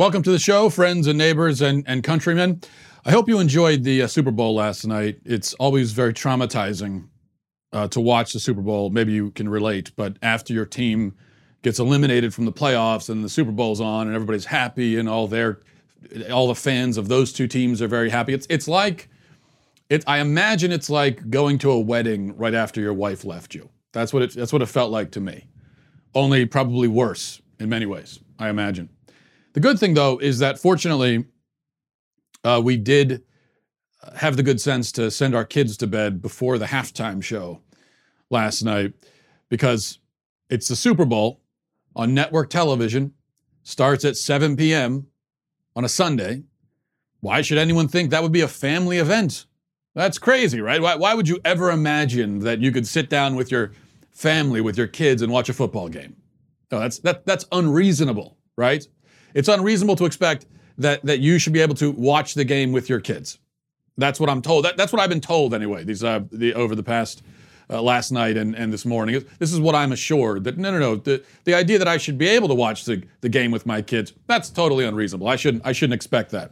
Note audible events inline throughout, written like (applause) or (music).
Welcome to the show, friends and neighbors and, and countrymen. I hope you enjoyed the uh, Super Bowl last night. It's always very traumatizing uh, to watch the Super Bowl. Maybe you can relate, but after your team gets eliminated from the playoffs and the Super Bowl's on and everybody's happy and all their all the fans of those two teams are very happy. It's it's like it, I imagine it's like going to a wedding right after your wife left you. That's what it that's what it felt like to me. Only probably worse in many ways, I imagine. The good thing, though, is that fortunately, uh, we did have the good sense to send our kids to bed before the halftime show last night because it's the Super Bowl on network television, starts at 7 p.m. on a Sunday. Why should anyone think that would be a family event? That's crazy, right? Why, why would you ever imagine that you could sit down with your family, with your kids, and watch a football game? No, that's, that, that's unreasonable, right? It's unreasonable to expect that that you should be able to watch the game with your kids. That's what I'm told. That, that's what I've been told anyway. These uh, the, over the past uh, last night and, and this morning. This is what I'm assured that no, no, no. The, the idea that I should be able to watch the, the game with my kids, that's totally unreasonable. I shouldn't, I shouldn't expect that.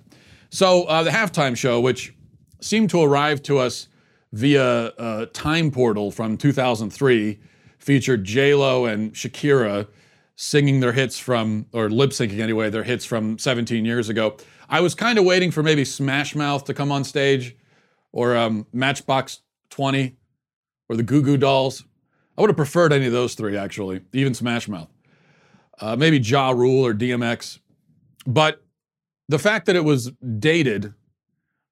So uh, the halftime show, which seemed to arrive to us via a time portal from 2003, featured J-Lo and Shakira singing their hits from, or lip syncing anyway, their hits from 17 years ago. I was kind of waiting for maybe Smash Mouth to come on stage or um, Matchbox 20 or the Goo Goo Dolls. I would have preferred any of those three, actually, even Smash Mouth. Uh, maybe Ja Rule or DMX. But the fact that it was dated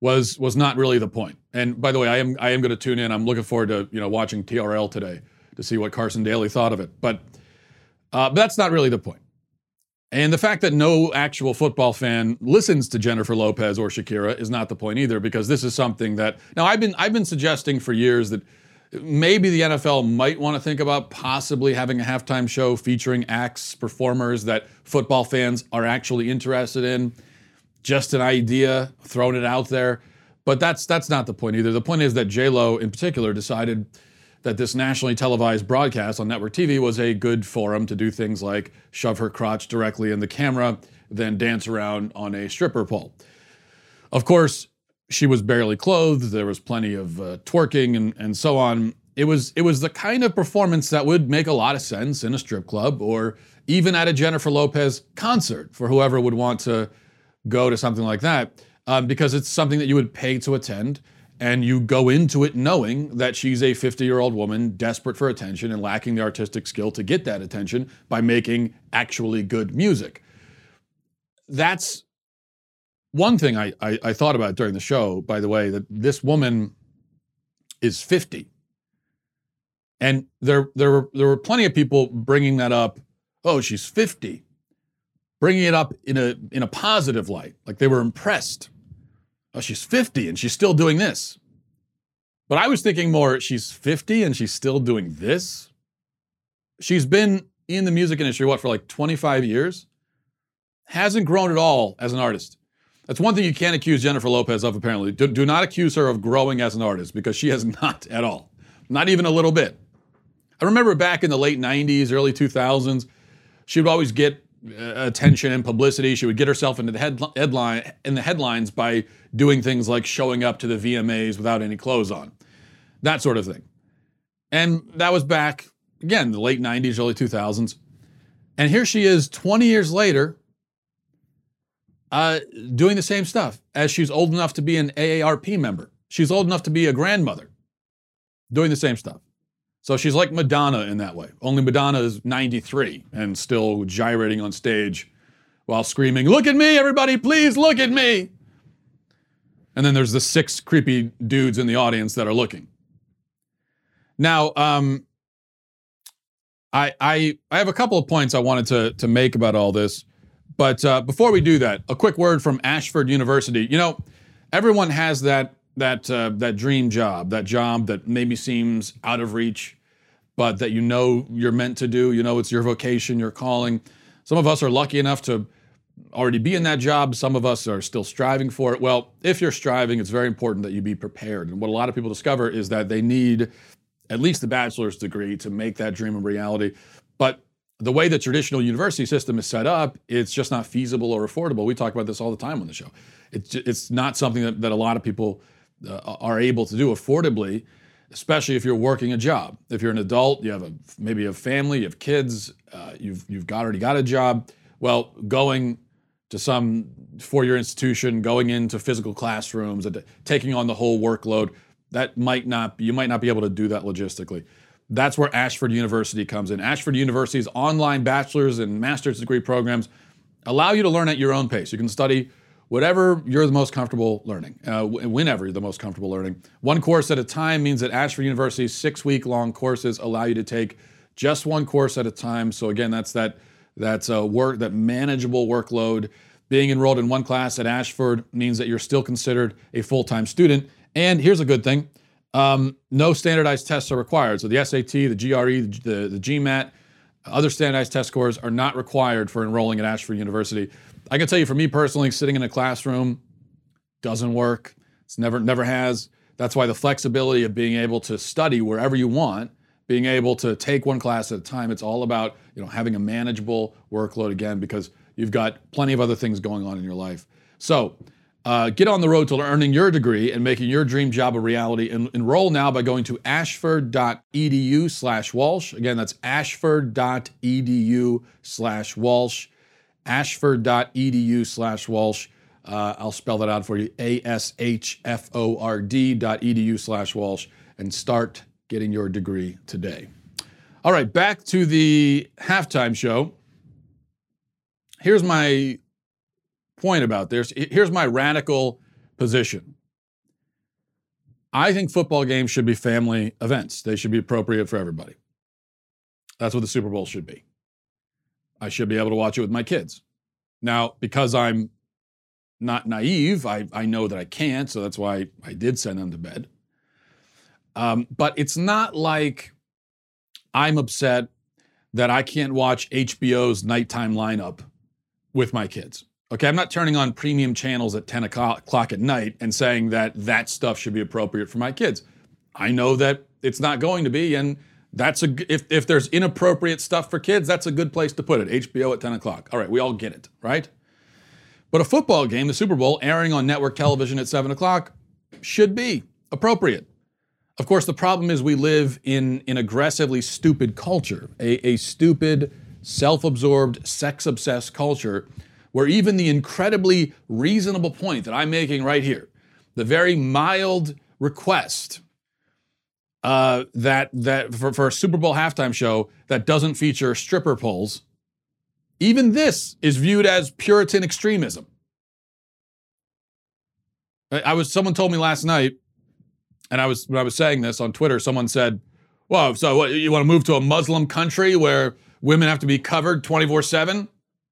was was not really the point. And by the way, I am I am going to tune in. I'm looking forward to you know watching TRL today to see what Carson Daly thought of it. But uh, but that's not really the point. And the fact that no actual football fan listens to Jennifer Lopez or Shakira is not the point either, because this is something that now I've been I've been suggesting for years that maybe the NFL might want to think about possibly having a halftime show featuring acts, performers that football fans are actually interested in. Just an idea, throwing it out there. But that's that's not the point either. The point is that J Lo in particular decided that this nationally televised broadcast on network TV was a good forum to do things like shove her crotch directly in the camera, then dance around on a stripper pole. Of course, she was barely clothed. There was plenty of uh, twerking and, and so on. It was it was the kind of performance that would make a lot of sense in a strip club or even at a Jennifer Lopez concert for whoever would want to go to something like that, um, because it's something that you would pay to attend and you go into it knowing that she's a 50 year old woman desperate for attention and lacking the artistic skill to get that attention by making actually good music. That's one thing I, I, I, thought about during the show, by the way, that this woman is 50. And there, there, were, there were plenty of people bringing that up. Oh, she's 50. Bringing it up in a, in a positive light, like they were impressed oh, she's 50 and she's still doing this. But I was thinking more, she's 50 and she's still doing this. She's been in the music industry, what, for like 25 years? Hasn't grown at all as an artist. That's one thing you can't accuse Jennifer Lopez of, apparently. Do, do not accuse her of growing as an artist because she has (laughs) not at all. Not even a little bit. I remember back in the late 90s, early 2000s, she would always get attention and publicity. She would get herself into the head, headline in the headlines by doing things like showing up to the VMAs without any clothes on, that sort of thing. And that was back again the late '90s, early 2000s. And here she is, 20 years later, uh, doing the same stuff as she's old enough to be an AARP member. She's old enough to be a grandmother, doing the same stuff. So she's like Madonna in that way. Only Madonna is 93 and still gyrating on stage while screaming, Look at me, everybody, please look at me. And then there's the six creepy dudes in the audience that are looking. Now, um, I, I, I have a couple of points I wanted to, to make about all this. But uh, before we do that, a quick word from Ashford University. You know, everyone has that that uh, that dream job, that job that maybe seems out of reach but that you know you're meant to do. You know it's your vocation, your calling. Some of us are lucky enough to already be in that job. Some of us are still striving for it. Well, if you're striving, it's very important that you be prepared. And what a lot of people discover is that they need at least a bachelor's degree to make that dream a reality. But the way the traditional university system is set up, it's just not feasible or affordable. We talk about this all the time on the show. It's, it's not something that, that a lot of people uh, are able to do affordably, especially if you're working a job. If you're an adult, you have a maybe a family, you have kids, uh, you've you've got, already got a job. Well, going to some four-year institution, going into physical classrooms, taking on the whole workload, that might not you might not be able to do that logistically. That's where Ashford University comes in. Ashford University's online bachelor's and master's degree programs allow you to learn at your own pace. You can study whatever you're the most comfortable learning, uh, whenever you're the most comfortable learning. One course at a time means that Ashford University's six week long courses allow you to take just one course at a time. So again, that's that that's a work that manageable workload. Being enrolled in one class at Ashford means that you're still considered a full time student. And here's a good thing um, no standardized tests are required. So the SAT, the GRE, the, the GMAT, other standardized test scores are not required for enrolling at Ashford University. I can tell you for me personally, sitting in a classroom doesn't work. It's never never has. That's why the flexibility of being able to study wherever you want, being able to take one class at a time, it's all about, you know, having a manageable workload again because you've got plenty of other things going on in your life. So, uh, get on the road to earning your degree and making your dream job a reality. En- enroll now by going to ashford.edu slash Walsh. Again, that's ashford.edu slash Walsh. Ashford.edu slash Walsh. Uh, I'll spell that out for you. A-S-H-F-O-R-D dot edu slash Walsh and start getting your degree today. All right, back to the halftime show. Here's my point about this. Here's my radical position. I think football games should be family events. They should be appropriate for everybody. That's what the Super Bowl should be. I should be able to watch it with my kids. Now, because I'm not naive, I, I know that I can't, so that's why I did send them to bed. Um, but it's not like I'm upset that I can't watch HBO's nighttime lineup with my kids. Okay, I'm not turning on premium channels at 10 o'clock at night and saying that that stuff should be appropriate for my kids. I know that it's not going to be, and that's a if if there's inappropriate stuff for kids, that's a good place to put it. HBO at 10 o'clock. All right, we all get it, right? But a football game, the Super Bowl, airing on network television at 7 o'clock, should be appropriate. Of course, the problem is we live in an aggressively stupid culture, a, a stupid, self-absorbed, sex-obsessed culture where even the incredibly reasonable point that I'm making right here, the very mild request uh, that that for, for a Super Bowl halftime show that doesn't feature stripper poles, even this is viewed as Puritan extremism. I was someone told me last night, and I was when I was saying this on Twitter, someone said, "Well, so what, you want to move to a Muslim country where women have to be covered 24 7?"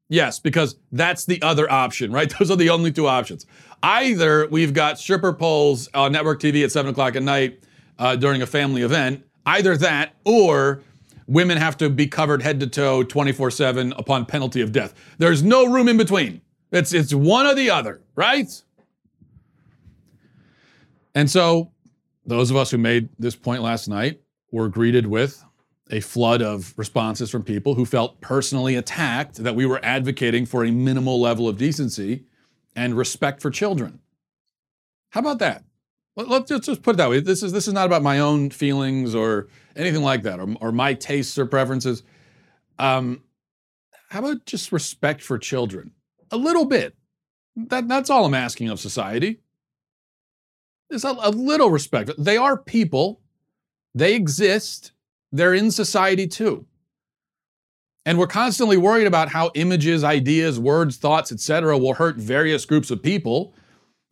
Yes, because that's the other option, right? (laughs) Those are the only two options. Either we've got stripper poles on network TV at 7 o'clock at night uh, during a family event, either that or women have to be covered head to toe 24 7 upon penalty of death. There's no room in between. It's, it's one or the other, right? And so, those of us who made this point last night were greeted with a flood of responses from people who felt personally attacked that we were advocating for a minimal level of decency and respect for children. How about that? Let's just put it that way. This is this is not about my own feelings or anything like that, or, or my tastes or preferences. Um, how about just respect for children? A little bit. That that's all I'm asking of society. There's a, a little respect. They are people. They exist they're in society too. And we're constantly worried about how images, ideas, words, thoughts, etc., will hurt various groups of people.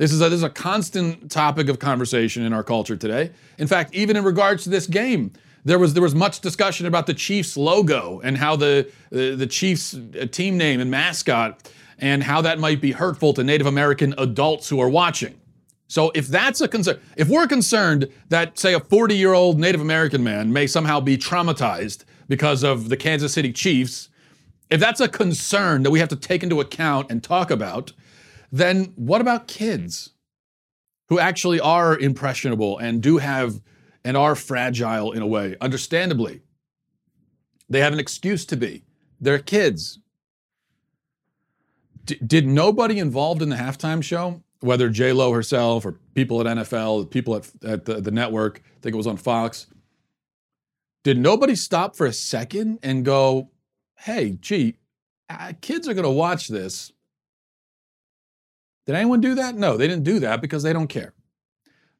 This is, a, this is a constant topic of conversation in our culture today. In fact, even in regards to this game, there was there was much discussion about the Chiefs logo and how the the, the Chiefs uh, team name and mascot and how that might be hurtful to Native American adults who are watching. So if that's a concern, if we're concerned that, say, a 40 year old Native American man may somehow be traumatized because of the Kansas City Chiefs, if that's a concern that we have to take into account and talk about, then what about kids who actually are impressionable and do have and are fragile in a way, understandably? They have an excuse to be They're kids. D- did nobody involved in the halftime show, whether J Lo herself or people at NFL, people at, at the, the network, I think it was on Fox, did nobody stop for a second and go, hey, gee, uh, kids are going to watch this. Did anyone do that? No, they didn't do that because they don't care.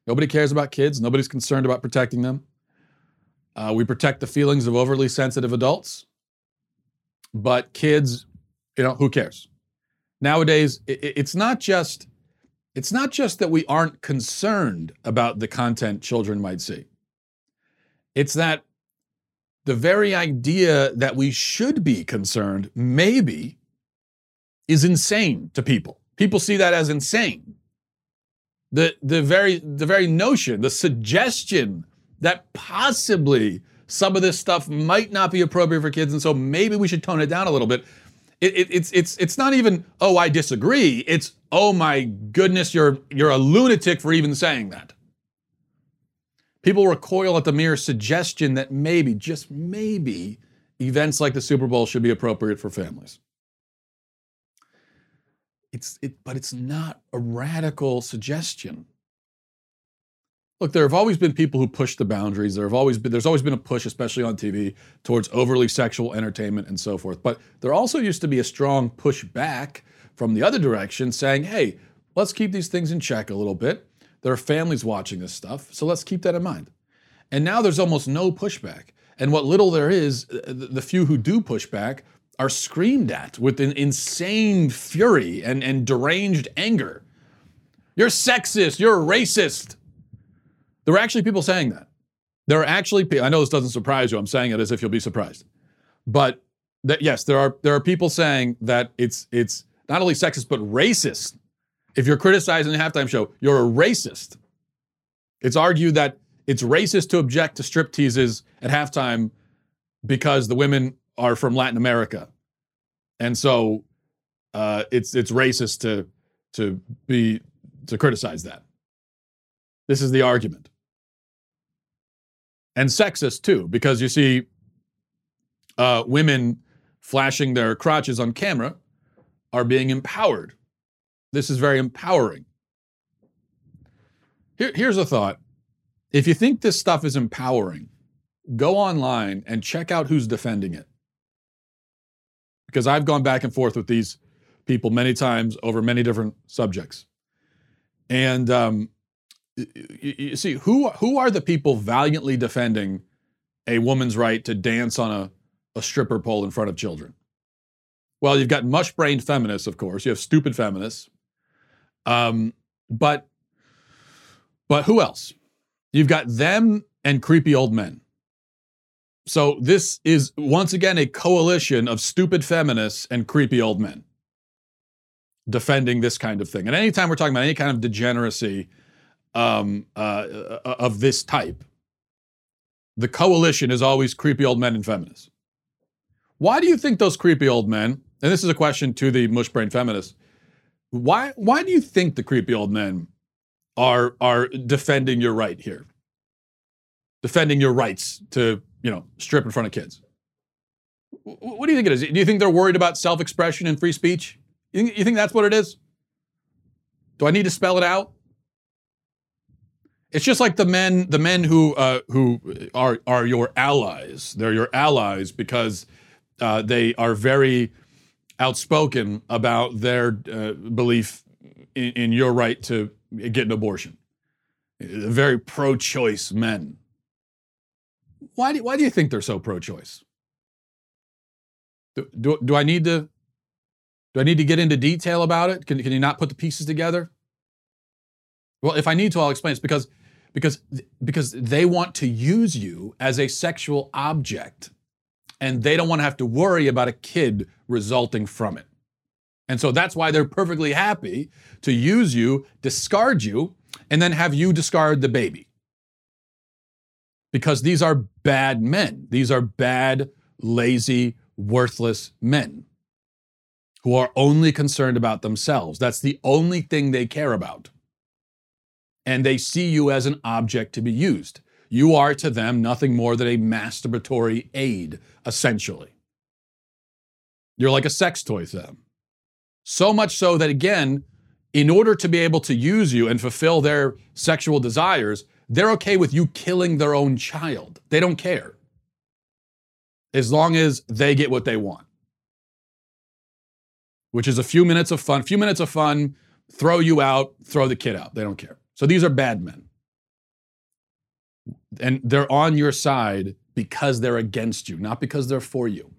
Nobody cares about kids. Nobody's concerned about protecting them. Uh, we protect the feelings of overly sensitive adults, but kids, you know, who cares? Nowadays, it, it's not just it's not just that we aren't concerned about the content children might see. It's that the very idea that we should be concerned, maybe, is insane to people. People see that as insane. The, the, very, the very notion, the suggestion that possibly some of this stuff might not be appropriate for kids, and so maybe we should tone it down a little bit. It, it, it's, it's, it's not even, oh, I disagree. It's, oh my goodness, you're, you're a lunatic for even saying that. People recoil at the mere suggestion that maybe, just maybe, events like the Super Bowl should be appropriate for families. It's, it, but it's not a radical suggestion. Look, there have always been people who push the boundaries. There have always been, there's always been a push, especially on TV, towards overly sexual entertainment and so forth. But there also used to be a strong push back from the other direction saying, hey, let's keep these things in check a little bit. There are families watching this stuff, so let's keep that in mind. And now there's almost no pushback. And what little there is, uh, the few who do push back are screamed at with an insane fury and, and deranged anger. You're sexist, you're a racist. There are actually people saying that. There are actually people, I know this doesn't surprise you. I'm saying it as if you'll be surprised. But that yes, there are there are people saying that it's it's not only sexist but racist if you're criticizing a halftime show, you're a racist. It's argued that it's racist to object to strip teases at halftime because the women are from Latin America. And so uh, it's it's racist to to be to criticize that. This is the argument. And sexist too, because you see uh, women flashing their crotches on camera are being empowered this is very empowering. Here, here's a thought. If you think this stuff is empowering, go online and check out who's defending it. Because I've gone back and forth with these people many times over many different subjects. And um, you, you see, who, who are the people valiantly defending a woman's right to dance on a, a stripper pole in front of children? Well, you've got mush brained feminists, of course. You have stupid feminists. Um, but but who else? You've got them and creepy old men. So this is once again a coalition of stupid feminists and creepy old men defending this kind of thing. And anytime we're talking about any kind of degeneracy um, uh, uh of this type, the coalition is always creepy old men and feminists. Why do you think those creepy old men, and this is a question to the mushbrain feminists, why why do you think the creepy old men are are defending your right here? Defending your rights to, you know, strip in front of kids. What do you think it is? Do you think they're worried about self-expression and free speech? You think, that's what it is? Do I need to spell it out? It's just like the men, the men who uh, who are are your allies. They're your allies because uh, they are very outspoken about their uh, belief in, in, your right to get an abortion. Very pro choice men. Why do, why do you think they're so pro choice? Do, do, do, I need to do I need to get into detail about it? Can, can you not put the pieces together? Well, if I need to, I'll explain. It's because because because they want to use you as a sexual object and they don't want to have to worry about a kid resulting from it. And so that's why they're perfectly happy to use you, discard you, and then have you discard the baby. Because these are bad men. These are bad, lazy, worthless men who are only concerned about themselves. That's the only thing they care about. And they see you as an object to be used. You are to them nothing more than a masturbatory aid, essentially. You're like a sex toy to them. So much so that, again, in order to be able to use you and fulfill their sexual desires, they're okay with you killing their own child. They don't care. As long as they get what they want, which is a few minutes of fun, a few minutes of fun, throw you out, throw the kid out. They don't care. So these are bad men. And they're on your side because they're against you, not because they're for you.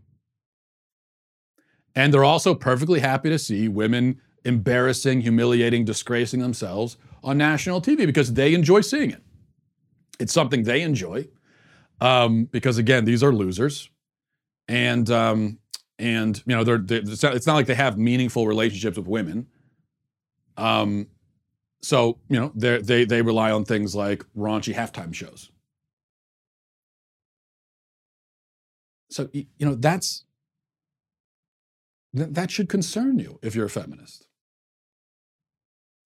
And they're also perfectly happy to see women embarrassing, humiliating, disgracing themselves on national TV because they enjoy seeing it. It's something they enjoy um, because, again, these are losers, and um, and you know they're, they're, it's not like they have meaningful relationships with women. Um, so you know they they they rely on things like raunchy halftime shows. So you know that's that should concern you if you're a feminist.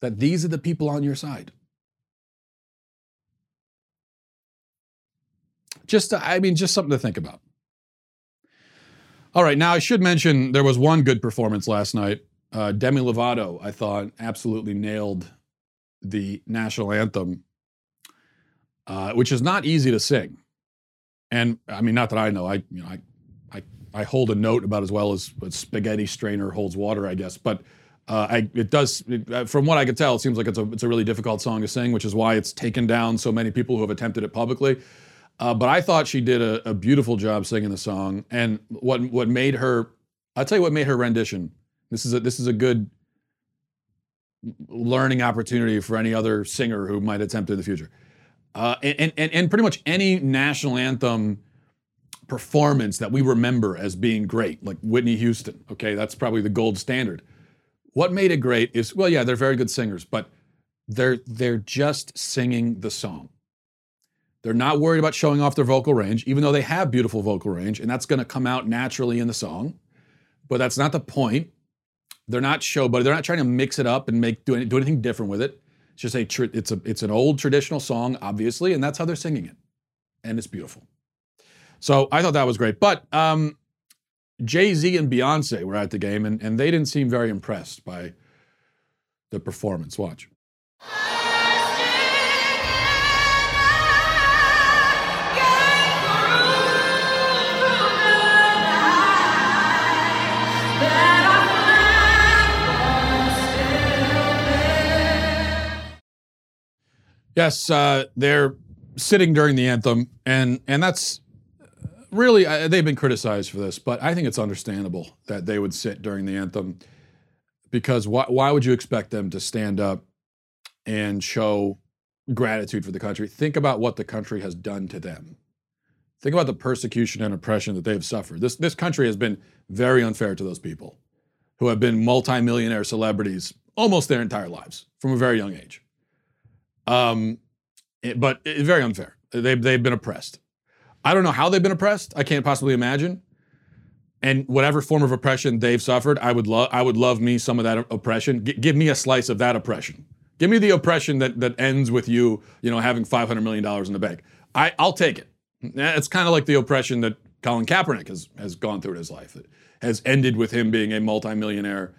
That these are the people on your side. Just, I mean, just something to think about. All right, now I should mention there was one good performance last night. Uh, Demi Lovato, I thought, absolutely nailed the national anthem, uh, which is not easy to sing. And I mean, not that I know, I you know, I I I hold a note about as well as a spaghetti strainer holds water, I guess. But uh, I, it does, it, uh, from what I could tell, it seems like it's a, it's a really difficult song to sing, which is why it's taken down so many people who have attempted it publicly. Uh, but I thought she did a, a, beautiful job singing the song. And what what made her, I'll tell you what made her rendition. This is a, this is a good learning opportunity for any other singer who might attempt it in the future. Uh, and, and, and pretty much any national anthem performance that we remember as being great, like Whitney Houston. Okay, that's probably the gold standard. What made it great is, well, yeah, they're very good singers, but they're they're just singing the song. They're not worried about showing off their vocal range, even though they have beautiful vocal range, and that's going to come out naturally in the song. But that's not the point. They're not show, but they're not trying to mix it up and make do, any, do anything different with it. It's just a it's a it's an old traditional song, obviously, and that's how they're singing it, and it's beautiful. So I thought that was great. But um, Jay Z and Beyonce were at the game, and, and they didn't seem very impressed by the performance. Watch. Yes, uh, they're sitting during the anthem, and and that's really, they've been criticized for this, but I think it's understandable that they would sit during the anthem because why, why would you expect them to stand up and show gratitude for the country? Think about what the country has done to them. Think about the persecution and oppression that they've suffered. This, this country has been very unfair to those people who have been multimillionaire celebrities almost their entire lives from a very young age. Um, but it, very unfair. They've, they've been oppressed. I don't know how they've been oppressed. I can't possibly imagine. And whatever form of oppression they've suffered, I would love I would love me some of that oppression. G- give me a slice of that oppression. Give me the oppression that that ends with you, you know, having 500 million dollars in the bank. I I'll take it. It's kind of like the oppression that Colin Kaepernick has has gone through in his life. It has ended with him being a multimillionaire,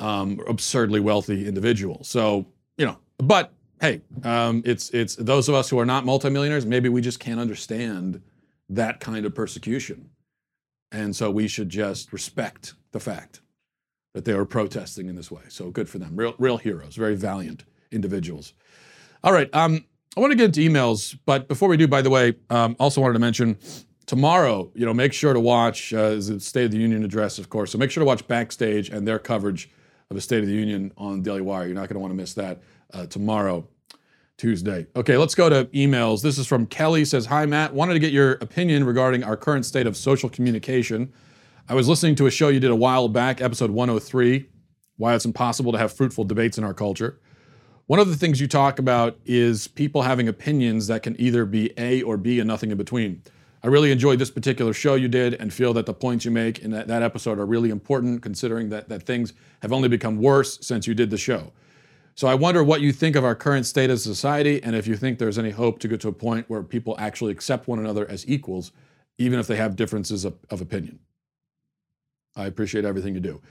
um, absurdly wealthy individual. So you know, but hey, um, it's it's those of us who are not multimillionaires. Maybe we just can't understand that kind of persecution, and so we should just respect the fact that they were protesting in this way. So good for them, real real heroes, very valiant individuals. All right, um, I want to get into emails, but before we do, by the way, um, also wanted to mention tomorrow. You know, make sure to watch uh, the State of the Union address, of course. So make sure to watch backstage and their coverage of the State of the Union on Daily Wire. You're not going to want to miss that uh, tomorrow, Tuesday. Okay, let's go to emails. This is from Kelly. Says, "Hi Matt, wanted to get your opinion regarding our current state of social communication. I was listening to a show you did a while back, episode 103, why it's impossible to have fruitful debates in our culture." One of the things you talk about is people having opinions that can either be A or B and nothing in between. I really enjoyed this particular show you did and feel that the points you make in that, that episode are really important considering that, that things have only become worse since you did the show. So I wonder what you think of our current state of society and if you think there's any hope to get to a point where people actually accept one another as equals, even if they have differences of, of opinion. I appreciate everything you do.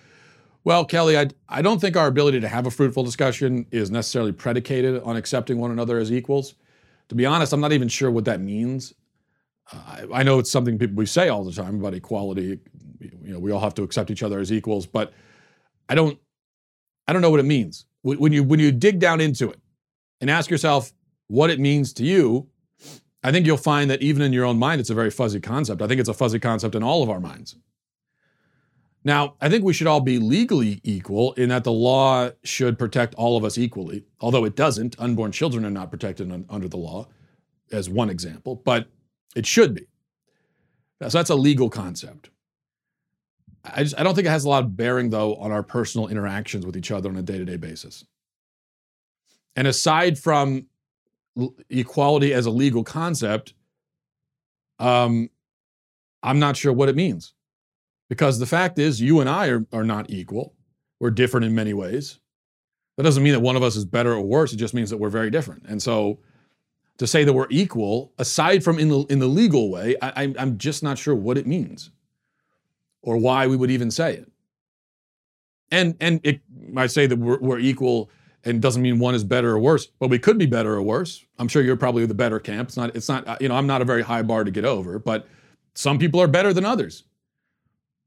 Well, Kelly, I, I don't think our ability to have a fruitful discussion is necessarily predicated on accepting one another as equals. To be honest, I'm not even sure what that means. Uh, I, I know it's something people we say all the time about equality. You know, we all have to accept each other as equals, but I don't I don't know what it means. When you when you dig down into it and ask yourself what it means to you, I think you'll find that even in your own mind, it's a very fuzzy concept. I think it's a fuzzy concept in all of our minds. Now, I think we should all be legally equal in that the law should protect all of us equally, although it doesn't. Unborn children are not protected un- under the law, as one example, but it should be. So that's a legal concept. I, just, I don't think it has a lot of bearing, though, on our personal interactions with each other on a day to day basis. And aside from equality as a legal concept, um, I'm not sure what it means. Because the fact is, you and I are, are not equal. We're different in many ways. That doesn't mean that one of us is better or worse. It just means that we're very different. And so to say that we're equal, aside from in the, in the legal way, I, I'm just not sure what it means or why we would even say it. And, and it might say that we're, we're equal and doesn't mean one is better or worse, but we could be better or worse. I'm sure you're probably the better camp. It's not, it's not, you know, I'm not a very high bar to get over, but some people are better than others.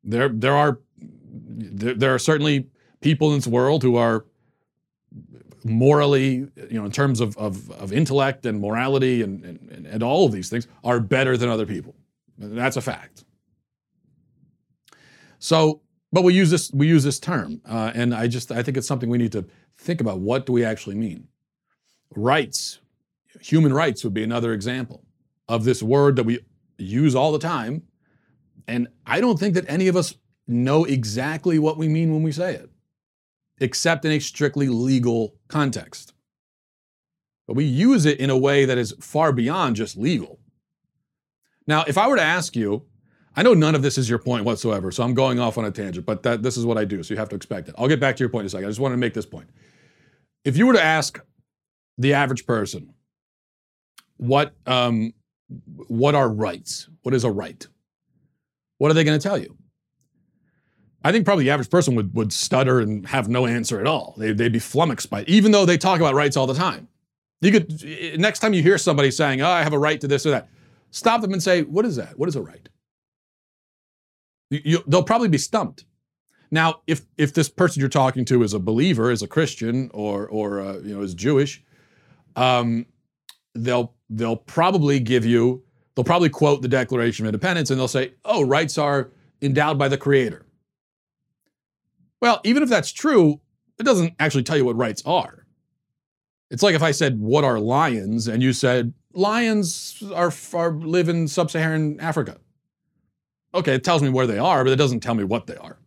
There, there are, there, there are certainly people in this world who are morally, you know, in terms of, of, of intellect and morality and, and, and all of these things, are better than other people. That's a fact. So, but we use this we use this term, uh, and I just I think it's something we need to think about. What do we actually mean? Rights, human rights would be another example of this word that we use all the time and I don't think that any of us know exactly what we mean when we say it, except in a strictly legal context. But we use it in a way that is far beyond just legal. Now, if I were to ask you, I know none of this is your point whatsoever, so I'm going off on a tangent, but that, this is what I do, so you have to expect it. I'll get back to your point in a second. I just wanted to make this point. If you were to ask the average person, what um, what are rights? What is a right? What are they going to tell you? I think probably the average person would, would stutter and have no answer at all. They, they'd be flummoxed by it, even though they talk about rights all the time. You could, next time you hear somebody saying, oh, I have a right to this or that, stop them and say, what is that? What is a right? You, they'll probably be stumped. Now, if, if this person you're talking to is a believer, is a Christian, or, or uh, you know, is Jewish, um, they'll, they'll probably give you They'll probably quote the Declaration of Independence and they'll say, oh, rights are endowed by the Creator. Well, even if that's true, it doesn't actually tell you what rights are. It's like if I said, What are lions? and you said, Lions are, are live in sub Saharan Africa. Okay, it tells me where they are, but it doesn't tell me what they are.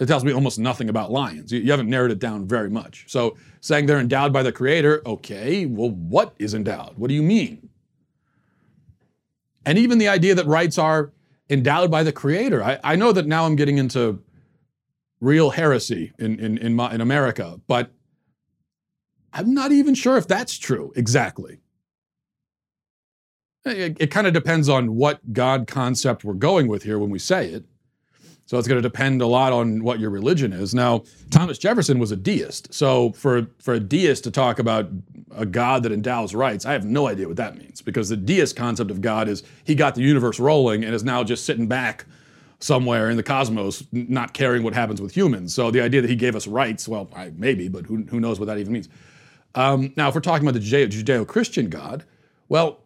It tells me almost nothing about lions. You, you haven't narrowed it down very much. So saying they're endowed by the Creator, okay, well, what is endowed? What do you mean? And even the idea that rights are endowed by the creator. I, I know that now I'm getting into real heresy in, in, in, my, in America, but I'm not even sure if that's true exactly. It, it kind of depends on what God concept we're going with here when we say it. So it's going to depend a lot on what your religion is. Now, Thomas Jefferson was a deist. So for, for a deist to talk about a God that endows rights, I have no idea what that means because the deist concept of God is he got the universe rolling and is now just sitting back somewhere in the cosmos, not caring what happens with humans. So the idea that he gave us rights, well, I, maybe, but who, who knows what that even means. Um, now, if we're talking about the Judeo Christian God, well,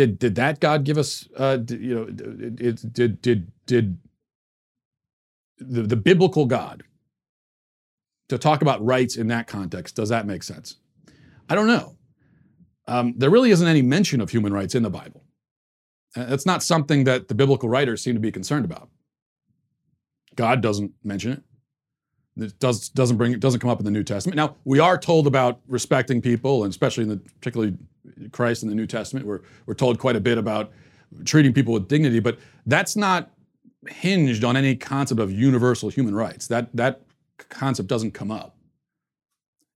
did did that God give us? Uh, did, you know, did did did did the, the biblical God, to talk about rights in that context, does that make sense? I don't know. Um, there really isn't any mention of human rights in the Bible. That's not something that the biblical writers seem to be concerned about. God doesn't mention it. It does, doesn't bring it doesn't come up in the New Testament. Now we are told about respecting people, and especially in the particularly Christ in the New Testament, we're we're told quite a bit about treating people with dignity, but that's not hinged on any concept of universal human rights. That, that concept doesn't come up.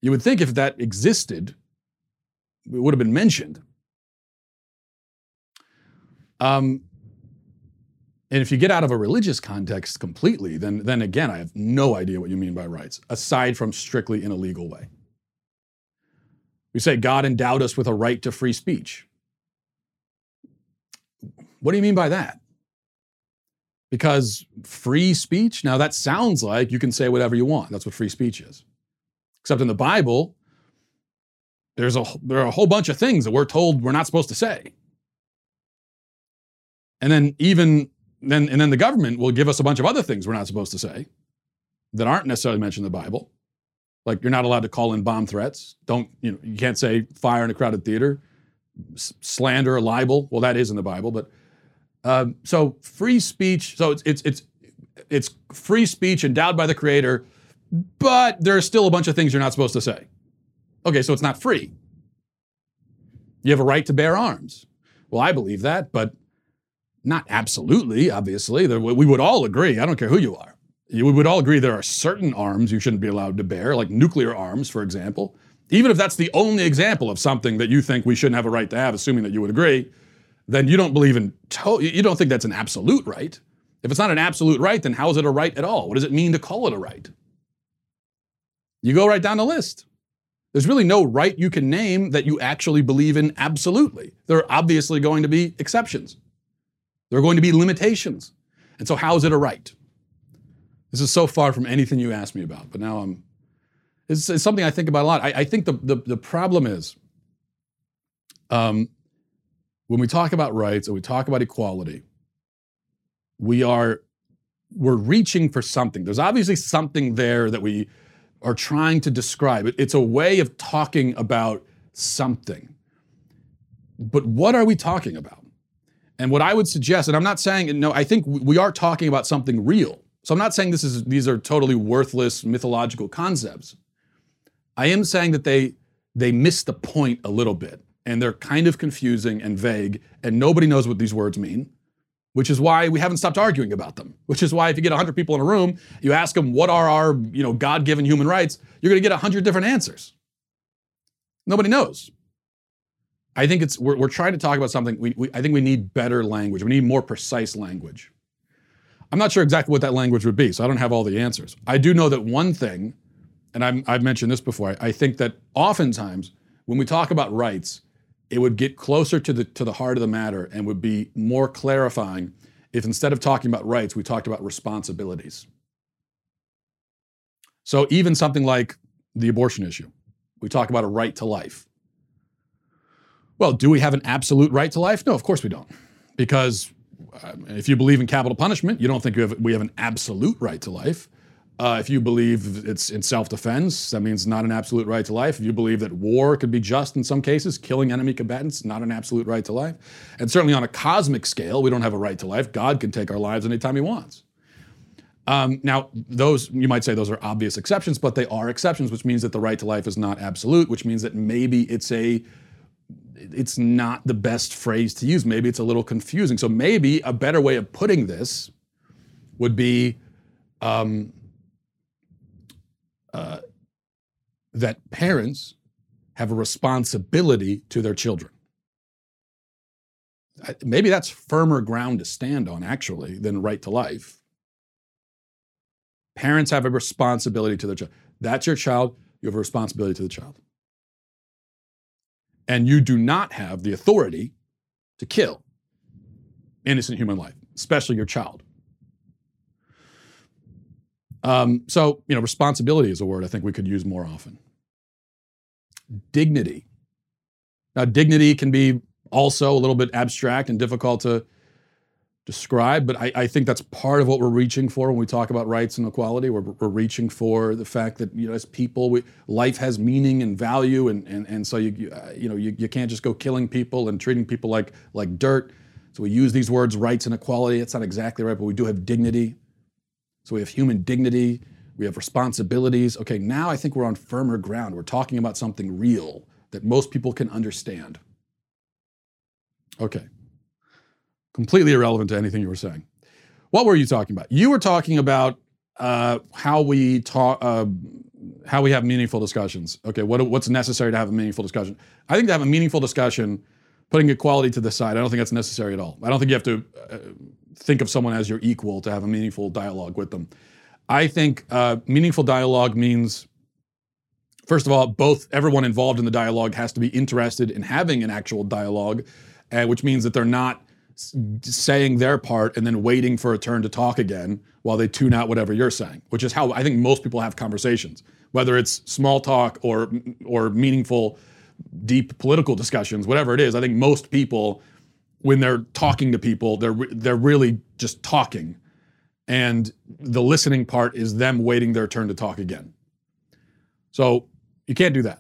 You would think if that existed, it would have been mentioned. Um, And if you get out of a religious context completely, then, then again, I have no idea what you mean by rights, aside from strictly in a legal way. We say God endowed us with a right to free speech. What do you mean by that? Because free speech, now that sounds like you can say whatever you want. That's what free speech is. Except in the Bible, there's a, there are a whole bunch of things that we're told we're not supposed to say. And then even then, and then the government will give us a bunch of other things we're not supposed to say that aren't necessarily mentioned in the Bible. Like you're not allowed to call in bomb threats. Don't you know? You can't say fire in a crowded theater, S- slander, libel. Well, that is in the Bible, but um, so free speech. So it's it's it's it's free speech endowed by the Creator, but there are still a bunch of things you're not supposed to say. Okay, so it's not free. You have a right to bear arms. Well, I believe that, but not absolutely, obviously. We would all agree, I don't care who you are. We would all agree there are certain arms you shouldn't be allowed to bear, like nuclear arms, for example. Even if that's the only example of something that you think we shouldn't have a right to have, assuming that you would agree, then you don't believe in, to- you don't think that's an absolute right. If it's not an absolute right, then how is it a right at all? What does it mean to call it a right? You go right down the list. There's really no right you can name that you actually believe in absolutely. There are obviously going to be exceptions. There are going to be limitations. And so, how is it a right? This is so far from anything you asked me about, but now I'm. It's, it's something I think about a lot. I, I think the, the, the, problem is um, when we talk about rights and we talk about equality, we are we're reaching for something. There's obviously something there that we are trying to describe. It's a way of talking about something. But what are we talking about? And what I would suggest, and I'm not saying, no, I think we are talking about something real. So I'm not saying this is these are totally worthless mythological concepts. I am saying that they they miss the point a little bit and they're kind of confusing and vague and nobody knows what these words mean, which is why we haven't stopped arguing about them. Which is why if you get 100 people in a room, you ask them what are our, you know, God-given human rights, you're going to get 100 different answers. Nobody knows. I think it's we're, we're trying to talk about something. We, we, I think we need better language. We need more precise language. I'm not sure exactly what that language would be, so I don't have all the answers. I do know that one thing, and i have mentioned this before. I, I think that oftentimes when we talk about rights, it would get closer to the to the heart of the matter and would be more clarifying if instead of talking about rights, we talked about responsibilities. So even something like the abortion issue, we talk about a right to life. Well, do we have an absolute right to life? No, of course we don't. Because if you believe in capital punishment, you don't think we have, we have an absolute right to life. Uh, if you believe it's in self defense, that means not an absolute right to life. If you believe that war could be just in some cases, killing enemy combatants, not an absolute right to life. And certainly on a cosmic scale, we don't have a right to life. God can take our lives anytime he wants. Um, now, those, you might say those are obvious exceptions, but they are exceptions, which means that the right to life is not absolute, which means that maybe it's a it's not the best phrase to use. Maybe it's a little confusing. So maybe a better way of putting this would be um, uh, that parents have a responsibility to their children. Maybe that's firmer ground to stand on, actually, than right to life. Parents have a responsibility to their child. That's your child. You have a responsibility to the child and you do not have the authority to kill innocent human life, especially your child. Um, so, you know, responsibility is a word I think we could use more often. Dignity. Now, dignity can be also a little bit abstract and difficult to describe, but I, I, think that's part of what we're reaching for when we talk about rights and equality. We're, we're reaching for the fact that you know, as people, we, life has meaning and value, and and, and so you you, uh, you know you, you can't just go killing people and treating people like like dirt. So we use these words, rights and equality. It's not exactly right, but we do have dignity. So we have human dignity. We have responsibilities. Okay, now I think we're on firmer ground. We're talking about something real that most people can understand. Okay completely irrelevant to anything you were saying. What were you talking about? You were talking about uh, how we talk, uh, how we have meaningful discussions. Okay, what, what's necessary to have a meaningful discussion? I think to have a meaningful discussion, putting equality to the side, I don't think that's necessary at all. I don't think you have to uh, think of someone as your equal to have a meaningful dialogue with them. I think uh, meaningful dialogue means, first of all, both everyone involved in the dialogue has to be interested in having an actual dialogue, uh, which means that they're not saying their part and then waiting for a turn to talk again while they tune out whatever you're saying, which is how I think most people have conversations, whether it's small talk or or meaningful, deep political discussions, whatever it is. I think most people, when they're talking to people, they're they're really just talking, and the listening part is them waiting their turn to talk again. So you can't do that.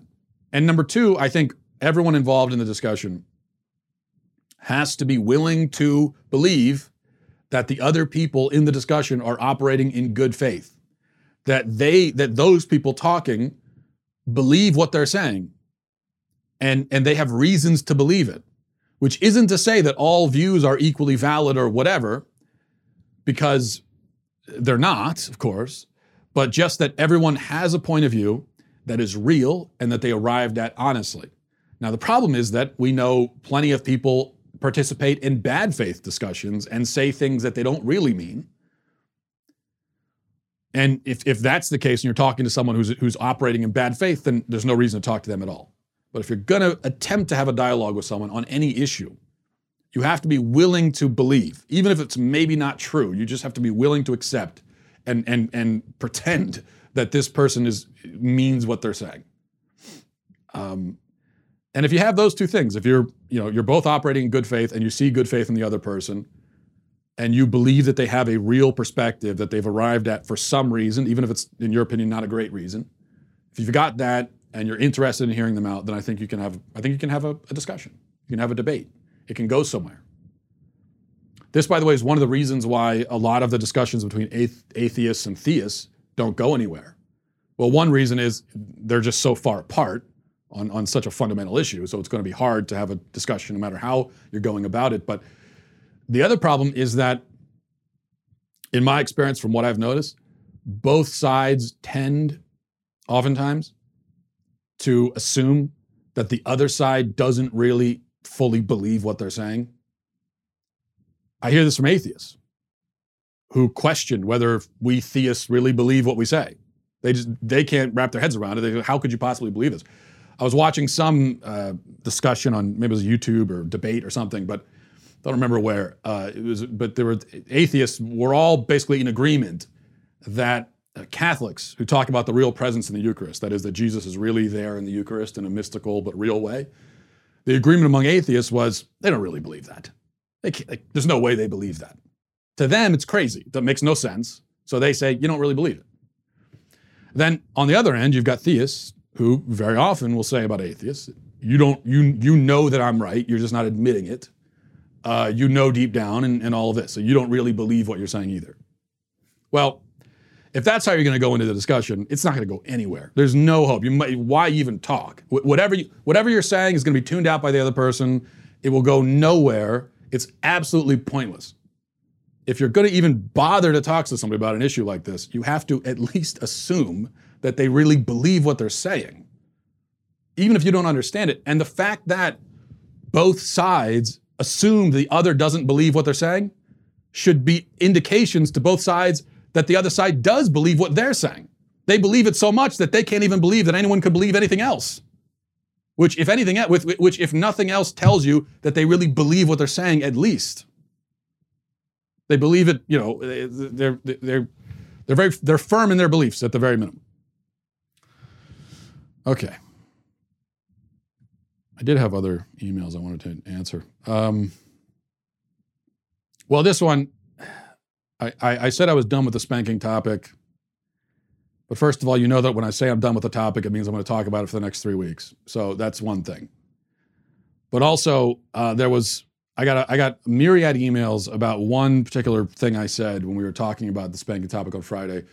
And number two, I think everyone involved in the discussion has to be willing to believe that the other people in the discussion are operating in good faith that they that those people talking believe what they're saying and and they have reasons to believe it which isn't to say that all views are equally valid or whatever because they're not of course but just that everyone has a point of view that is real and that they arrived at honestly. Now the problem is that we know plenty of people participate in bad faith discussions and say things that they don't really mean. And if, if that's the case and you're talking to someone who's, who's operating in bad faith, then there's no reason to talk to them at all. But if you're going to attempt to have a dialogue with someone on any issue, you have to be willing to believe, even if it's maybe not true. You just have to be willing to accept and, and, and pretend that this person is means what they're saying. Um, and if you have those two things, if you're, you know, you're both operating in good faith and you see good faith in the other person, and you believe that they have a real perspective that they've arrived at for some reason, even if it's, in your opinion, not a great reason, if you've got that and you're interested in hearing them out, then I think you can have, I think you can have a, a discussion. You can have a debate. It can go somewhere. This, by the way, is one of the reasons why a lot of the discussions between atheists and theists don't go anywhere. Well, one reason is they're just so far apart on, on such a fundamental issue. So it's going to be hard to have a discussion no matter how you're going about it. But the other problem is that, in my experience, from what I've noticed, both sides tend oftentimes to assume that the other side doesn't really fully believe what they're saying. I hear this from atheists who question whether we theists really believe what we say. They just they can't wrap their heads around it. They go, how could you possibly believe this? I was watching some uh, discussion on maybe it was YouTube or debate or something, but I don't remember where uh, it was. But there were atheists were all basically in agreement that uh, Catholics who talk about the real presence in the Eucharist, that is, that Jesus is really there in the Eucharist in a mystical but real way. The agreement among atheists was they don't really believe that. They there's no way they believe that. To them, it's crazy. That makes no sense. So they say you don't really believe it. Then on the other end, you've got theists who very often will say about atheists, you don't, you, you know that I'm right, you're just not admitting it. Uh, you know deep down and, and all of this. So you don't really believe what you're saying either. Well, if that's how you're going to go into the discussion, it's not going to go anywhere. There's no hope. You might, why even talk? Wh- whatever you, whatever you're saying is going to be tuned out by the other person. It will go nowhere. It's absolutely pointless. If you're going to even bother to talk to somebody about an issue like this, you have to at least assume that they really believe what they're saying, even if you don't understand it. And the fact that both sides assume the other doesn't believe what they're saying should be indications to both sides that the other side does believe what they're saying. They believe it so much that they can't even believe that anyone could believe anything else. Which, if anything, which if nothing else tells you that they really believe what they're saying, at least they believe it. You know, they're they're they're very they're firm in their beliefs at the very minimum. Okay. I did have other emails I wanted to answer. Um, well, this one, I, I, I, said I was done with the spanking topic. But first of all, you know that when I say I'm done with the topic, it means I'm going to talk about it for the next three weeks. So that's one thing. But also, uh, there was I got a, I got myriad emails about one particular thing I said when we were talking about the spanking topic on Friday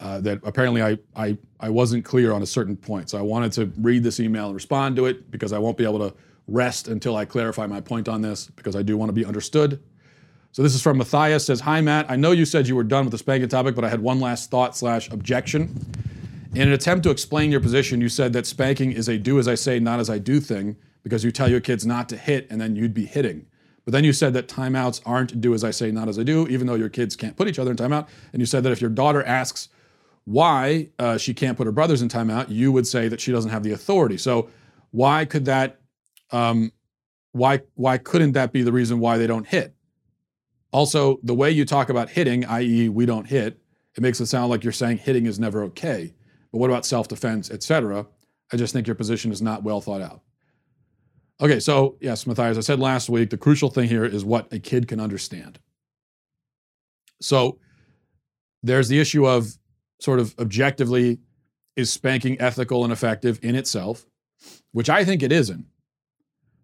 uh, that apparently I, I, I wasn't clear on a certain point. So I wanted to read this email and respond to it because I won't be able to rest until I clarify my point on this because I do want to be understood. So this is from Matthias says, Hi Matt, I know you said you were done with the spanking topic, but I had one last thought slash objection. In an attempt to explain your position, you said that spanking is a do as I say, not as I do thing because you tell your kids not to hit and then you'd be hitting. But then you said that timeouts aren't do as I say, not as I do, even though your kids can't put each other in timeout. And you said that if your daughter asks why uh, she can't put her brothers in timeout, you would say that she doesn't have the authority. So why could that? Um, why why couldn't that be the reason why they don't hit? Also, the way you talk about hitting, i.e., we don't hit, it makes it sound like you're saying hitting is never okay. But what about self-defense, etc.? I just think your position is not well thought out. Okay, so yes, Matthias, I said last week the crucial thing here is what a kid can understand. So there's the issue of sort of objectively is spanking ethical and effective in itself, which I think it isn't.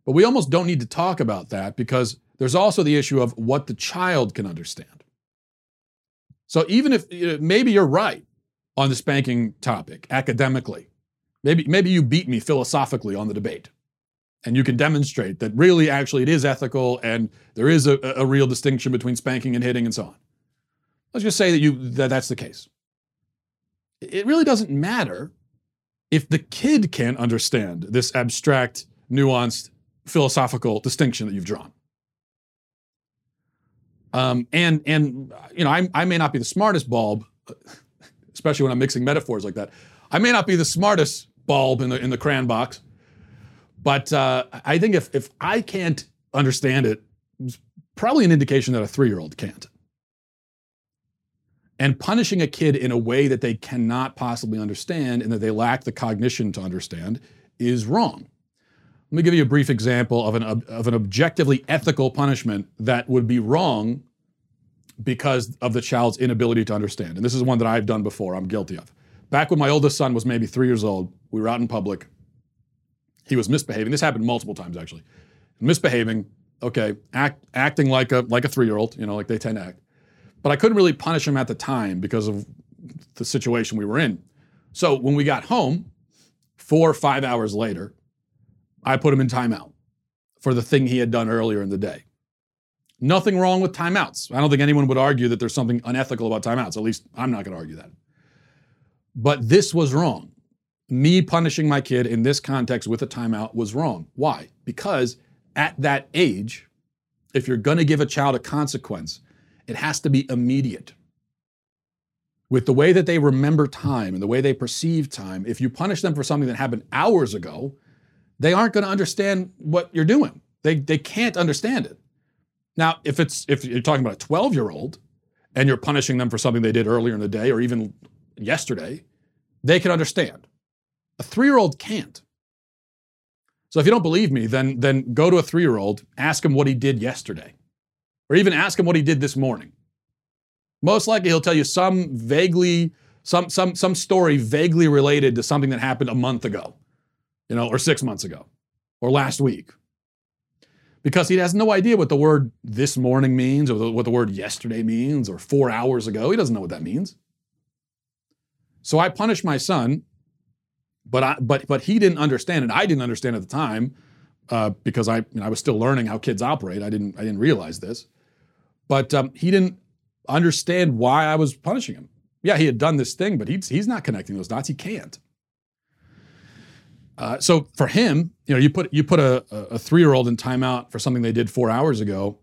But we almost don't need to talk about that because there's also the issue of what the child can understand. So even if maybe you're right on the spanking topic academically, maybe maybe you beat me philosophically on the debate, and you can demonstrate that really actually it is ethical and there is a, a real distinction between spanking and hitting and so on. Let's just say that you that that's the case. It really doesn't matter if the kid can't understand this abstract, nuanced, philosophical distinction that you've drawn. Um, and and you know, I, I may not be the smartest bulb, (laughs) especially when I'm mixing metaphors like that. I may not be the smartest bulb in the in the crayon box, but uh, I think if if I can't understand it, it's probably an indication that a three year old can't. And punishing a kid in a way that they cannot possibly understand and that they lack the cognition to understand is wrong. Let me give you a brief example of an, of an objectively ethical punishment that would be wrong because of the child's inability to understand. And this is one that I've done before, I'm guilty of. Back when my oldest son was maybe three years old, we were out in public. He was misbehaving. This happened multiple times actually. Misbehaving, okay, act, acting like a like a three-year-old, you know, like they tend to act. But I couldn't really punish him at the time because of the situation we were in. So when we got home, four or five hours later, I put him in timeout for the thing he had done earlier in the day. Nothing wrong with timeouts. I don't think anyone would argue that there's something unethical about timeouts. At least I'm not going to argue that. But this was wrong. Me punishing my kid in this context with a timeout was wrong. Why? Because at that age, if you're going to give a child a consequence, it has to be immediate. With the way that they remember time and the way they perceive time, if you punish them for something that happened hours ago, they aren't going to understand what you're doing. They, they can't understand it. Now, if it's if you're talking about a 12 year old and you're punishing them for something they did earlier in the day or even yesterday, they can understand. A three year old can't. So if you don't believe me, then then go to a three year old, ask him what he did yesterday, or even ask him what he did this morning. Most likely, he'll tell you some vaguely some some some story vaguely related to something that happened a month ago you know, or six months ago, or last week. Because he has no idea what the word this morning means, or what the word yesterday means, or four hours ago. He doesn't know what that means. So I punished my son, but I, but but he didn't understand it. I didn't understand at the time uh, because I you know, I was still learning how kids operate. I didn't I didn't realize this, but um, he didn't understand why I was punishing him. Yeah, he had done this thing, but he's he's not connecting those dots. He can't. Uh, so for him, you know, you put you put a, a three year old in timeout for something they did four hours ago.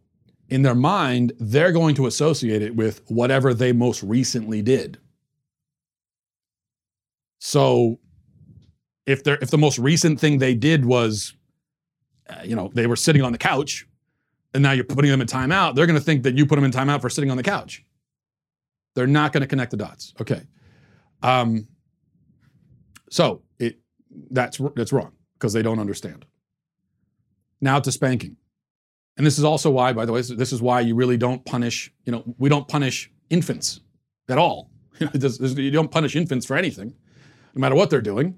In their mind, they're going to associate it with whatever they most recently did. So, if they if the most recent thing they did was, uh, you know, they were sitting on the couch, and now you're putting them in timeout, they're going to think that you put them in timeout for sitting on the couch. They're not going to connect the dots. Okay. Um, so that's that's wrong because they don't understand. Now to spanking. And this is also why, by the way, this is why you really don't punish, you know, we don't punish infants at all. (laughs) you don't punish infants for anything, no matter what they're doing,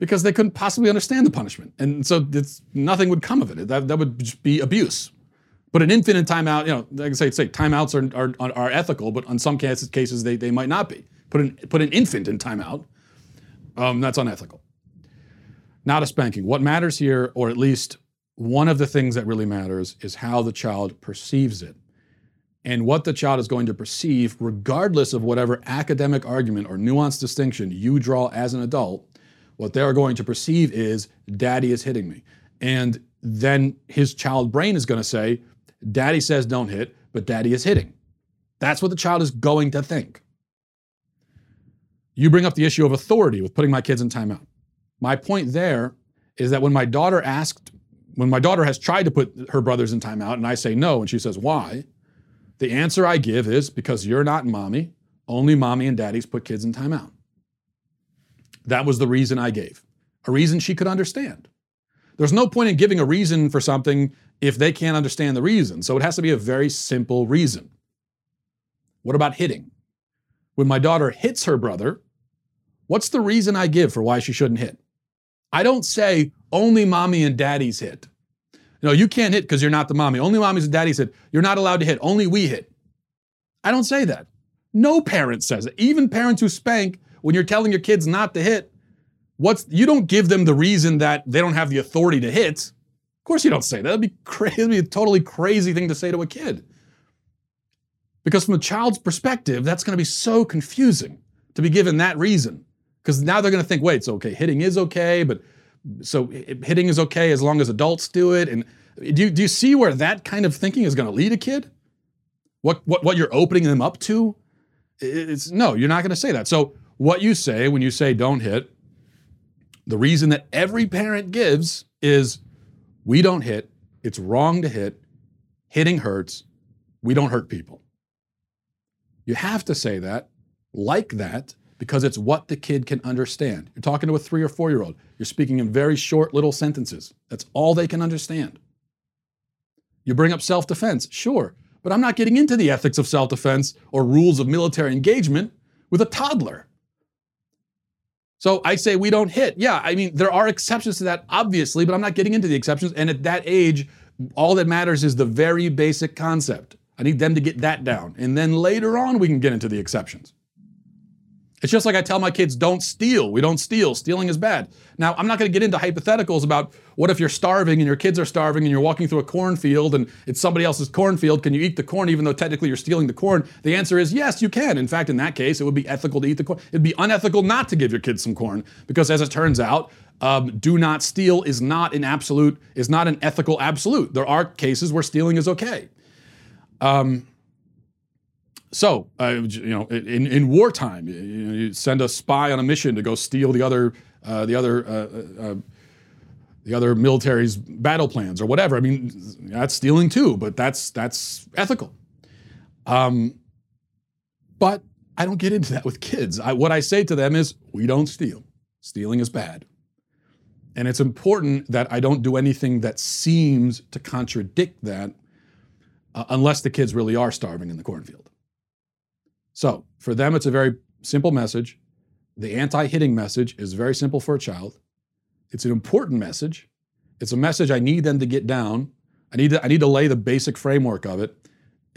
because they couldn't possibly understand the punishment. And so it's, nothing would come of it. That, that would be abuse. But an infant in timeout, you know, like I say, say timeouts are, are, are ethical, but in some cases, cases they, they might not be. Put an, put an infant in timeout, um, that's unethical not a spanking. What matters here, or at least one of the things that really matters, is how the child perceives it. And what the child is going to perceive, regardless of whatever academic argument or nuanced distinction you draw as an adult, what they're going to perceive is daddy is hitting me. And then his child brain is going to say, Daddy says don't hit, but daddy is hitting. That's what the child is going to think. You bring up the issue of authority with putting my kids in timeout. My point there is that when my daughter asked, when my daughter has tried to put her brothers in timeout and I say no, and she says, why? The answer I give is because you're not mommy. Only mommy and daddies put kids in timeout. That was the reason I gave, a reason she could understand. There's no point in giving a reason for something if they can't understand the reason. So it has to be a very simple reason. What about hitting? When my daughter hits her brother, what's the reason I give for why she shouldn't hit? I don't say only mommy and daddies hit. No, you can't hit because you're not the mommy. Only mommies and daddies hit. You're not allowed to hit. Only we hit. I don't say that. No parent says it. Even parents who spank, when you're telling your kids not to hit, what's you don't give them the reason that they don't have the authority to hit. Of course you don't say that. That'd be crazy. That'd be a totally crazy thing to say to a kid. Because from a child's perspective, that's going to be so confusing to be given that reason. Because now they're going to think, wait, it's okay. Hitting is okay, but so hitting is okay as long as adults do it. And do you, do you see where that kind of thinking is going to lead a kid? What, what, what you're opening them up to? It's no, you're not going to say that. So what you say when you say don't hit, the reason that every parent gives is we don't hit. It's wrong to hit. Hitting hurts. We don't hurt people. You have to say that like that because it's what the kid can understand. You're talking to a three or four year old. You're speaking in very short little sentences. That's all they can understand. You bring up self defense, sure, but I'm not getting into the ethics of self defense or rules of military engagement with a toddler. So I say we don't hit. Yeah, I mean, there are exceptions to that, obviously, but I'm not getting into the exceptions. And at that age, all that matters is the very basic concept. I need them to get that down. And then later on, we can get into the exceptions. It's just like I tell my kids, don't steal. We don't steal. Stealing is bad. Now, I'm not going to get into hypotheticals about what if you're starving and your kids are starving and you're walking through a cornfield and it's somebody else's cornfield. Can you eat the corn even though technically you're stealing the corn? The answer is yes, you can. In fact, in that case, it would be ethical to eat the corn. It'd be unethical not to give your kids some corn because, as it turns out, um, do not steal is not an absolute, is not an ethical absolute. There are cases where stealing is okay. Um, so, uh, you know, in, in wartime, you, you, send a spy on a mission to go steal the other, uh, the other, uh, uh, uh, the other military's battle plans or whatever. I mean, that's stealing too, but that's that's ethical. Um, but I don't get into that with kids. I, what I say to them is, we don't steal. Stealing is bad. And it's important that I don't do anything that seems to contradict that uh, unless the kids really are starving in the cornfield. So for them, it's a very simple message. The anti hitting message is very simple for a child. It's an important message. It's a message I need them to get down. I need to, I need to lay the basic framework of it.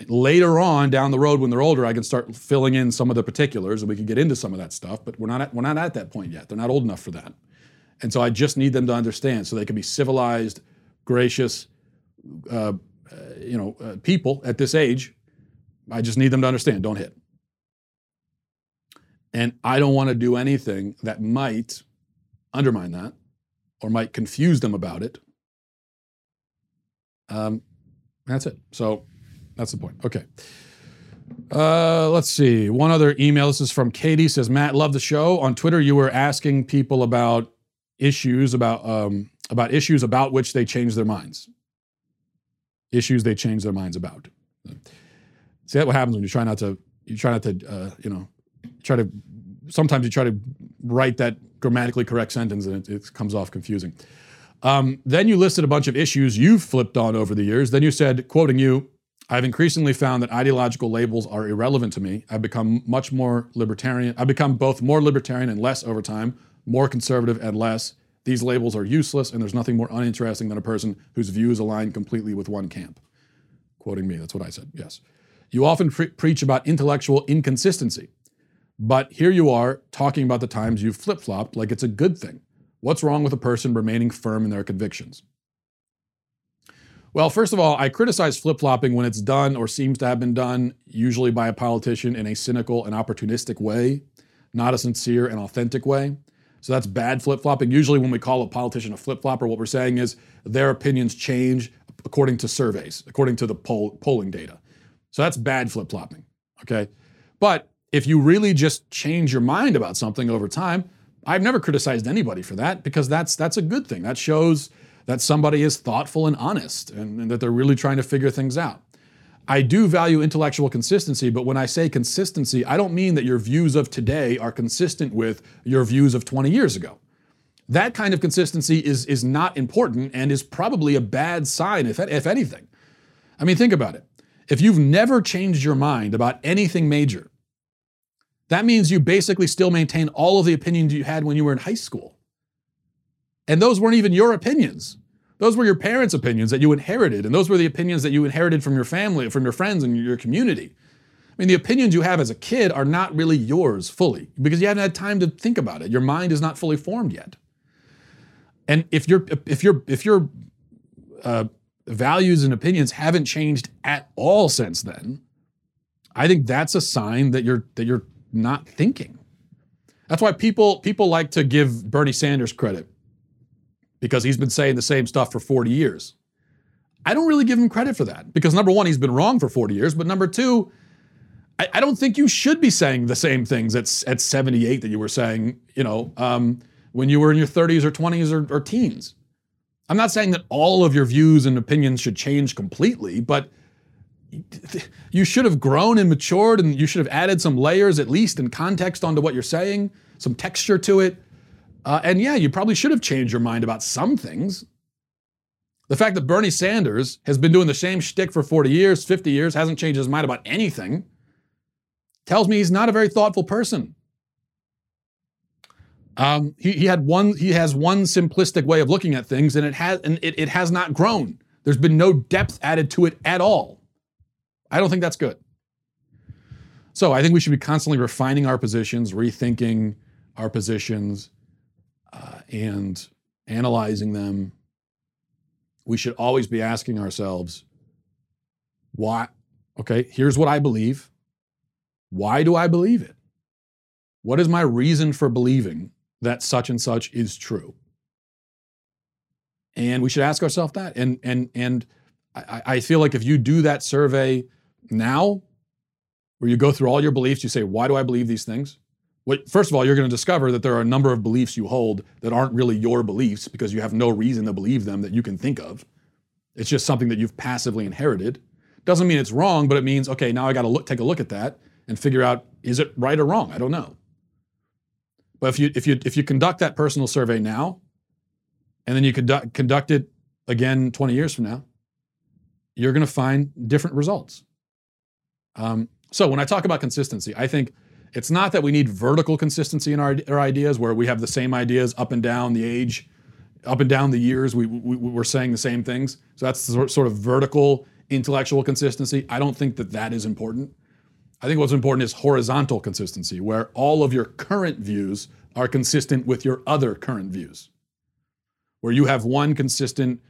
Later on down the road when they're older, I can start filling in some of the particulars and we can get into some of that stuff, but we're not at, we're not at that point yet. They're not old enough for that. And so I just need them to understand so they can be civilized, gracious, uh, uh, you know, uh, people at this age. I just need them to understand don't hit. And I don't want to do anything that might undermine that or might confuse them about it. Um, that's it. So that's the point. Okay. Uh, let's see. One other email. This is from Katie. Says Matt, love the show. On Twitter, you were asking people about issues about um, about issues about which they change their minds. Issues they change their minds about. See that what happens when you try not to you try not to uh, you know try to sometimes you try to write that grammatically correct sentence and it, it comes off confusing. Um, then you listed a bunch of issues you've flipped on over the years. Then you said, quoting you, I've increasingly found that ideological labels are irrelevant to me. I've become much more libertarian. I've become both more libertarian and less over time, more conservative and less. These labels are useless, and there's nothing more uninteresting than a person whose views align completely with one camp. Quoting me, that's what I said, yes. You often pre- preach about intellectual inconsistency. But here you are talking about the times you've flip flopped like it's a good thing. What's wrong with a person remaining firm in their convictions? Well, first of all, I criticize flip flopping when it's done or seems to have been done, usually by a politician in a cynical and opportunistic way, not a sincere and authentic way. So that's bad flip flopping. Usually, when we call a politician a flip flopper, what we're saying is their opinions change according to surveys, according to the poll, polling data. So that's bad flip flopping. Okay. But if you really just change your mind about something over time, I've never criticized anybody for that because that's that's a good thing. That shows that somebody is thoughtful and honest and, and that they're really trying to figure things out. I do value intellectual consistency, but when I say consistency, I don't mean that your views of today are consistent with your views of 20 years ago. That kind of consistency is, is not important and is probably a bad sign, if, if anything. I mean, think about it. If you've never changed your mind about anything major, that means you basically still maintain all of the opinions you had when you were in high school. And those weren't even your opinions. Those were your parents' opinions that you inherited, and those were the opinions that you inherited from your family, from your friends, and your community. I mean, the opinions you have as a kid are not really yours fully because you haven't had time to think about it. Your mind is not fully formed yet. And if your if your if your uh, values and opinions haven't changed at all since then, I think that's a sign that you're that you're not thinking. That's why people people like to give Bernie Sanders credit because he's been saying the same stuff for 40 years. I don't really give him credit for that because number one, he's been wrong for 40 years, but number two, I, I don't think you should be saying the same things at, at 78 that you were saying, you know, um, when you were in your 30s or 20s or, or teens. I'm not saying that all of your views and opinions should change completely, but (laughs) you should have grown and matured and you should have added some layers at least in context onto what you're saying, some texture to it. Uh, and yeah, you probably should have changed your mind about some things. The fact that Bernie Sanders has been doing the same shtick for 40 years, 50 years, hasn't changed his mind about anything, tells me he's not a very thoughtful person. Um, he, he had one. He has one simplistic way of looking at things, and it has and it, it has not grown. There's been no depth added to it at all. I don't think that's good. So I think we should be constantly refining our positions, rethinking our positions, uh, and analyzing them, we should always be asking ourselves, why? Okay, here's what I believe. Why do I believe it? What is my reason for believing that such and such is true? And we should ask ourselves that. And and and I, I feel like if you do that survey now, where you go through all your beliefs, you say, why do I believe these things? What, first of all, you're going to discover that there are a number of beliefs you hold that aren't really your beliefs because you have no reason to believe them that you can think of. It's just something that you've passively inherited. Doesn't mean it's wrong, but it means okay, now I got to look, take a look at that and figure out is it right or wrong. I don't know. But if you if you if you conduct that personal survey now, and then you conduct conduct it again 20 years from now, you're going to find different results. Um, so when I talk about consistency, I think it's not that we need vertical consistency in our, our ideas where we have the same ideas up and down the age, up and down the years. We, we, we're saying the same things. So that's sort of vertical intellectual consistency. I don't think that that is important. I think what's important is horizontal consistency, where all of your current views are consistent with your other current views. Where you have one consistent,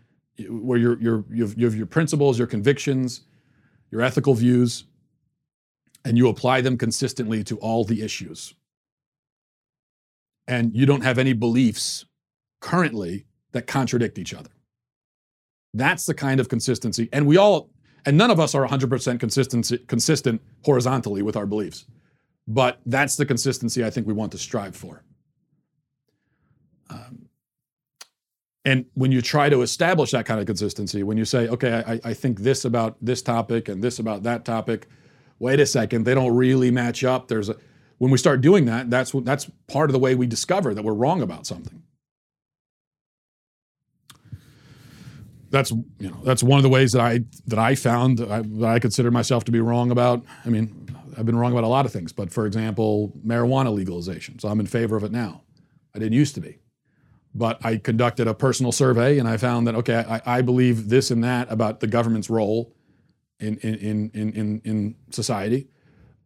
where you're, you're, you, have, you have your principles, your convictions, your ethical views, and you apply them consistently to all the issues. And you don't have any beliefs currently that contradict each other. That's the kind of consistency. And we all, and none of us are 100% consistent, consistent horizontally with our beliefs. But that's the consistency I think we want to strive for. Um, and when you try to establish that kind of consistency, when you say, okay, I, I think this about this topic and this about that topic, wait a second, they don't really match up. There's a, when we start doing that, that's that's part of the way we discover that we're wrong about something. That's you know that's one of the ways that I that I found that I, that I consider myself to be wrong about. I mean, I've been wrong about a lot of things, but for example, marijuana legalization. So I'm in favor of it now. I didn't used to be, but I conducted a personal survey and I found that okay, I, I believe this and that about the government's role in in in in in society,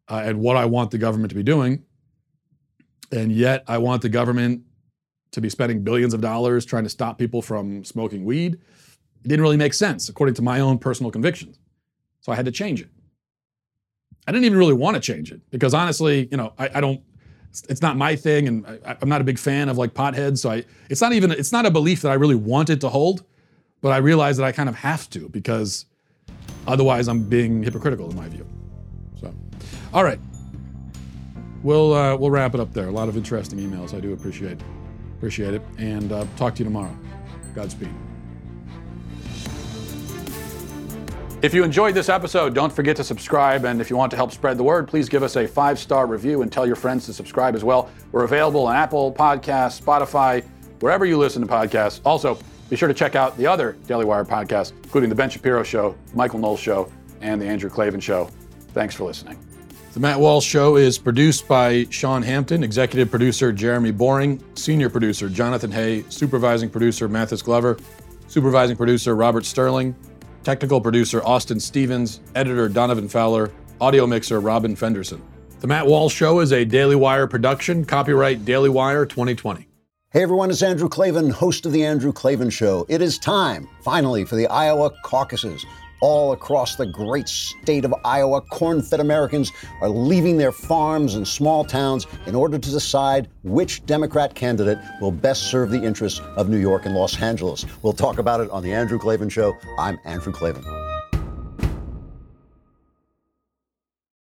uh, and what I want the government to be doing, and yet I want the government to be spending billions of dollars trying to stop people from smoking weed. It didn't really make sense according to my own personal convictions, so I had to change it. I didn't even really want to change it because honestly, you know, I, I don't. It's not my thing, and I, I'm not a big fan of like potheads. So I, it's not even. It's not a belief that I really wanted to hold but I realized that I kind of have to because otherwise I'm being hypocritical in my view. So, all right, we'll uh, we'll wrap it up there. A lot of interesting emails. I do appreciate appreciate it, and uh, talk to you tomorrow. Godspeed. If you enjoyed this episode, don't forget to subscribe. And if you want to help spread the word, please give us a five star review and tell your friends to subscribe as well. We're available on Apple Podcasts, Spotify, wherever you listen to podcasts. Also, be sure to check out the other Daily Wire podcasts, including The Ben Shapiro Show, Michael Knowles Show, and The Andrew Klavan Show. Thanks for listening. The Matt Walsh Show is produced by Sean Hampton, executive producer Jeremy Boring, senior producer Jonathan Hay, supervising producer Mathis Glover, supervising producer Robert Sterling, technical producer Austin Stevens, editor Donovan Fowler, audio mixer Robin Fenderson. The Matt Walsh Show is a Daily Wire production, copyright Daily Wire 2020. Hey everyone, it's Andrew Klavan, host of The Andrew Klavan Show. It is time, finally, for the Iowa caucuses. All across the great state of Iowa, corn fed Americans are leaving their farms and small towns in order to decide which Democrat candidate will best serve the interests of New York and Los Angeles. We'll talk about it on The Andrew Klavan Show. I'm Andrew Klavan.